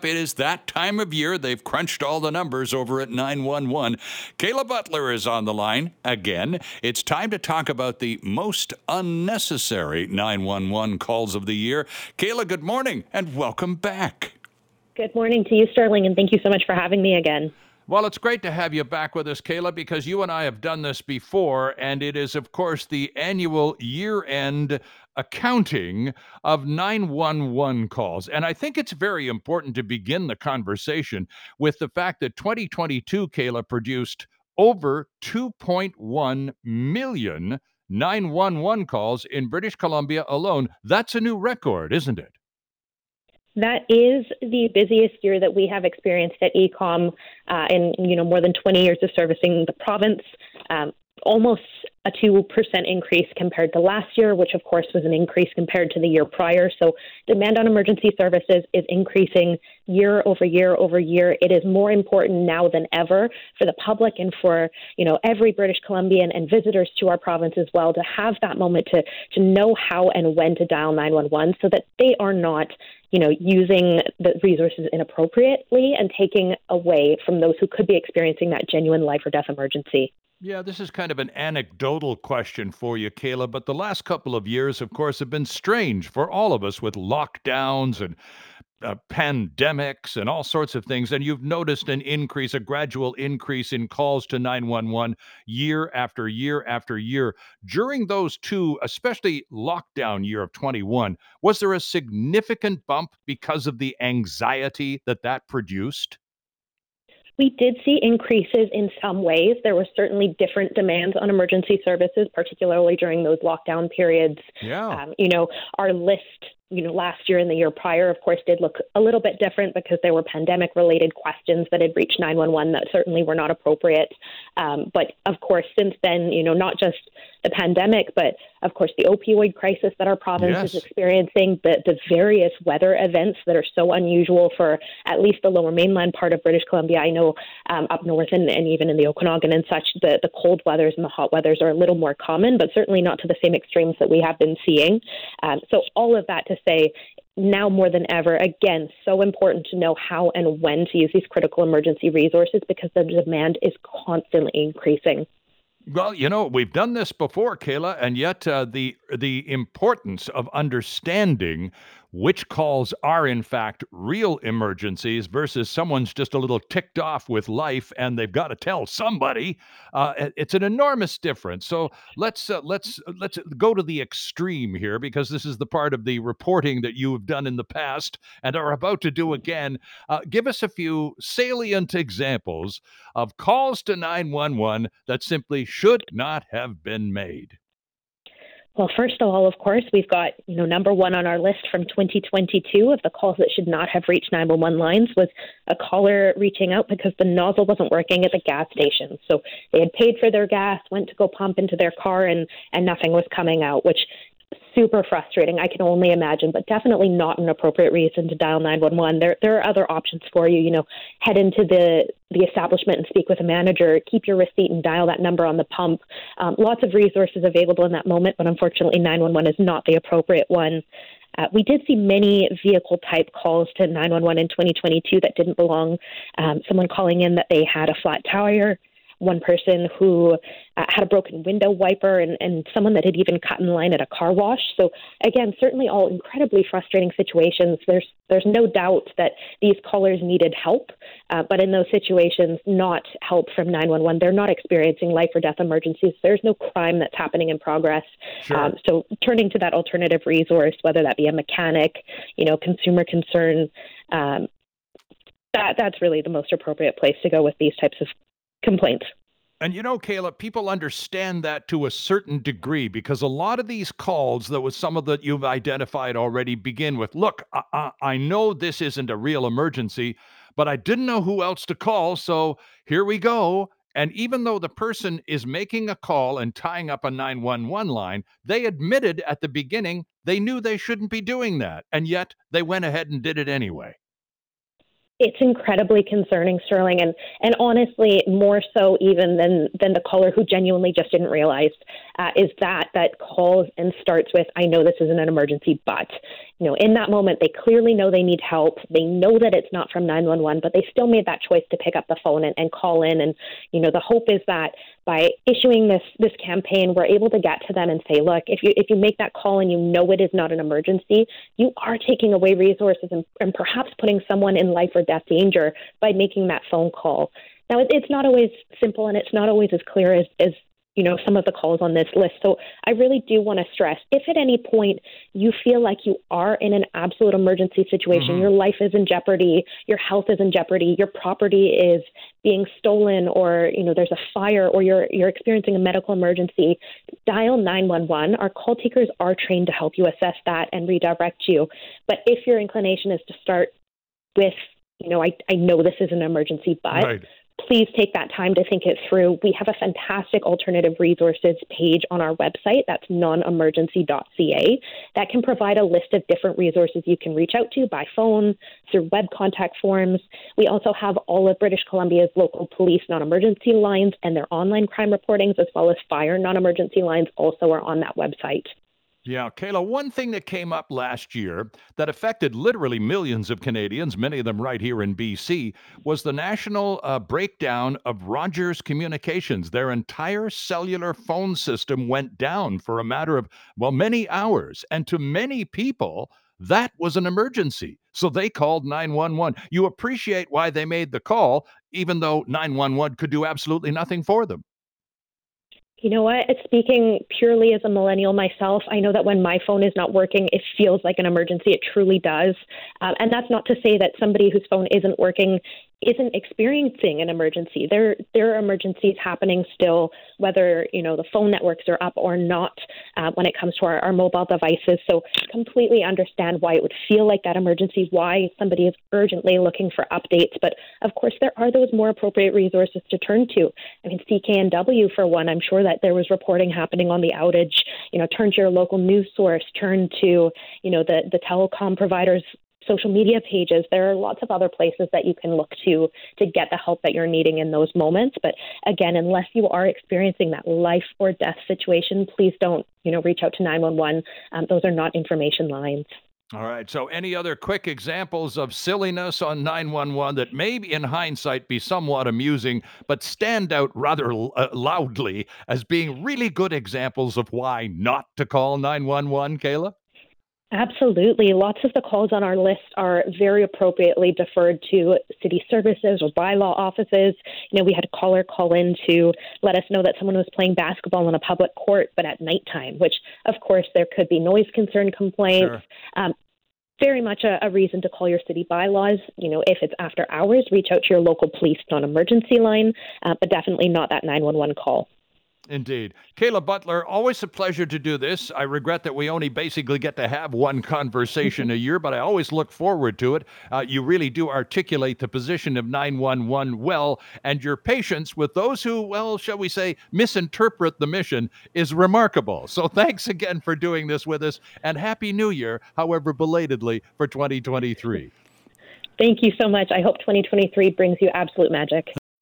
It is that time of year. They've crunched all the numbers over at 911. Kayla Butler is on the line again. It's time to talk about the most unnecessary 911 calls of the year. Kayla, good morning and welcome back. Good morning to you, Sterling, and thank you so much for having me again. Well, it's great to have you back with us, Kayla, because you and I have done this before, and it is, of course, the annual year end accounting of 911 calls. And I think it's very important to begin the conversation with the fact that 2022, Kayla, produced over 2.1 million 911 calls in British Columbia alone. That's a new record, isn't it? That is the busiest year that we have experienced at E-Comm uh, in you know more than 20 years of servicing the province. Um, almost a 2% increase compared to last year, which of course was an increase compared to the year prior. So demand on emergency services is increasing year over year over year. It is more important now than ever for the public and for, you know, every British Columbian and visitors to our province as well to have that moment to to know how and when to dial 911 so that they are not you know, using the resources inappropriately and taking away from those who could be experiencing that genuine life or death emergency. Yeah, this is kind of an anecdotal question for you, Kayla, but the last couple of years, of course, have been strange for all of us with lockdowns and uh, pandemics and all sorts of things. And you've noticed an increase, a gradual increase in calls to 911 year after year after year. During those two, especially lockdown year of 21, was there a significant bump because of the anxiety that that produced? We did see increases in some ways. There were certainly different demands on emergency services, particularly during those lockdown periods. Yeah. Um, you know, our list you know, last year and the year prior, of course, did look a little bit different because there were pandemic related questions that had reached 911 that certainly were not appropriate. Um, but of course, since then, you know, not just the pandemic, but of course, the opioid crisis that our province yes. is experiencing, the, the various weather events that are so unusual for at least the lower mainland part of British Columbia. I know um, up north and, and even in the Okanagan and such, the, the cold weathers and the hot weathers are a little more common, but certainly not to the same extremes that we have been seeing. Um, so, all of that to say, now more than ever, again, so important to know how and when to use these critical emergency resources because the demand is constantly increasing. Well, you know, we've done this before, Kayla, and yet uh, the the importance of understanding which calls are in fact real emergencies versus someone's just a little ticked off with life and they've got to tell somebody. Uh, it's an enormous difference. So let's uh, let's let's go to the extreme here because this is the part of the reporting that you have done in the past and are about to do again. Uh, give us a few salient examples of calls to 911 that simply should not have been made. Well, first of all, of course, we've got, you know, number one on our list from 2022 of the calls that should not have reached 911 lines was a caller reaching out because the nozzle wasn't working at the gas station. So they had paid for their gas, went to go pump into their car, and, and nothing was coming out, which super frustrating. I can only imagine, but definitely not an appropriate reason to dial 911. There, there are other options for you. You know, head into the the establishment and speak with a manager. Keep your receipt and dial that number on the pump. Um, lots of resources available in that moment, but unfortunately, 911 is not the appropriate one. Uh, we did see many vehicle type calls to 911 in 2022 that didn't belong. Um, someone calling in that they had a flat tire, one person who uh, had a broken window wiper and, and someone that had even cut in line at a car wash. So again, certainly all incredibly frustrating situations. There's there's no doubt that these callers needed help, uh, but in those situations, not help from 911. They're not experiencing life or death emergencies. There's no crime that's happening in progress. Sure. Um, so turning to that alternative resource, whether that be a mechanic, you know, consumer concern. Um, that that's really the most appropriate place to go with these types of complaints. And you know, Kayla, people understand that to a certain degree because a lot of these calls, that was some of that you've identified already, begin with Look, I, I, know this isn't a real emergency, but I didn't know who else to call. So here we go. And even though the person is making a call and tying up a 911 line, they admitted at the beginning they knew they shouldn't be doing that. And yet they went ahead and did it anyway. It's incredibly concerning, Sterling, and and honestly, more so even than than the caller who genuinely just didn't realize uh, is that that calls and starts with, "I know this isn't an emergency, but." You know, in that moment, they clearly know they need help. They know that it's not from 911, but they still made that choice to pick up the phone and, and call in. And you know, the hope is that by issuing this this campaign, we're able to get to them and say, look, if you if you make that call and you know it is not an emergency, you are taking away resources and, and perhaps putting someone in life or death danger by making that phone call. Now, it's not always simple and it's not always as clear as, as you know, some of the calls on this list. So I really do want to stress if at any point you feel like you are in an absolute emergency situation, mm-hmm. your life is in jeopardy, your health is in jeopardy, your property is being stolen or, you know, there's a fire or you're you're experiencing a medical emergency, dial 911. Our call takers are trained to help you assess that and redirect you. But if your inclination is to start with you know, I, I know this is an emergency, but right please take that time to think it through. We have a fantastic alternative resources page on our website. That's nonemergency.ca. That can provide a list of different resources you can reach out to by phone, through web contact forms. We also have all of British Columbia's local police non emergency lines and their online crime reportings, as well as fire non emergency lines, also are on that website. Yeah, Kayla, one thing that came up last year that affected literally millions of Canadians, many of them right here in BC, was the national uh, breakdown of Rogers Communications. Their entire cellular phone system went down for a matter of, well, many hours. And to many people, that was an emergency. So they called 911. You appreciate why they made the call, even though 911 could do absolutely nothing for them. You know what? Speaking purely as a millennial myself. I know that when my phone is not working, it feels like an emergency. It truly does. Um, and that's not to say that somebody whose phone isn't working isn't experiencing an emergency. There there are emergencies happening still, whether you know the phone networks are up or not. Uh, when it comes to our, our mobile devices, so completely understand why it would feel like that emergency. Why somebody is urgently looking for updates, but of course there are those more appropriate resources to turn to. I mean, CKNW for one. I'm sure that there was reporting happening on the outage. You know, turn to your local news source. Turn to you know the the telecom providers social media pages. There are lots of other places that you can look to to get the help that you're needing in those moments. But again, unless you are experiencing that life or death situation, please don't you know reach out to 911. Um, those are not information lines. All right. So, any other quick examples of silliness on 911 that maybe in hindsight be somewhat amusing, but stand out rather uh, loudly as being really good examples of why not to call 911, Kayla? Absolutely. Lots of the calls on our list are very appropriately deferred to city services or bylaw offices. You know, we had a caller call in to let us know that someone was playing basketball in a public court, but at nighttime, which, of course, there could be noise concern complaints. Sure. Um, very much a, a, reason to call your city bylaws. You know, if it's after hours, reach out to your local police non emergency line, uh, but definitely not that 911 call. Indeed. Kayla Butler, always a pleasure to do this. I regret that we only basically get to have one conversation a year, but I always look forward to it. Uh, you really do articulate the position of 911 well, and your patience with those who, well, shall we say, misinterpret the mission is remarkable. So thanks again for doing this with us, and Happy New Year, however belatedly, for 2023. Thank you so much. I hope 2023 brings you absolute magic.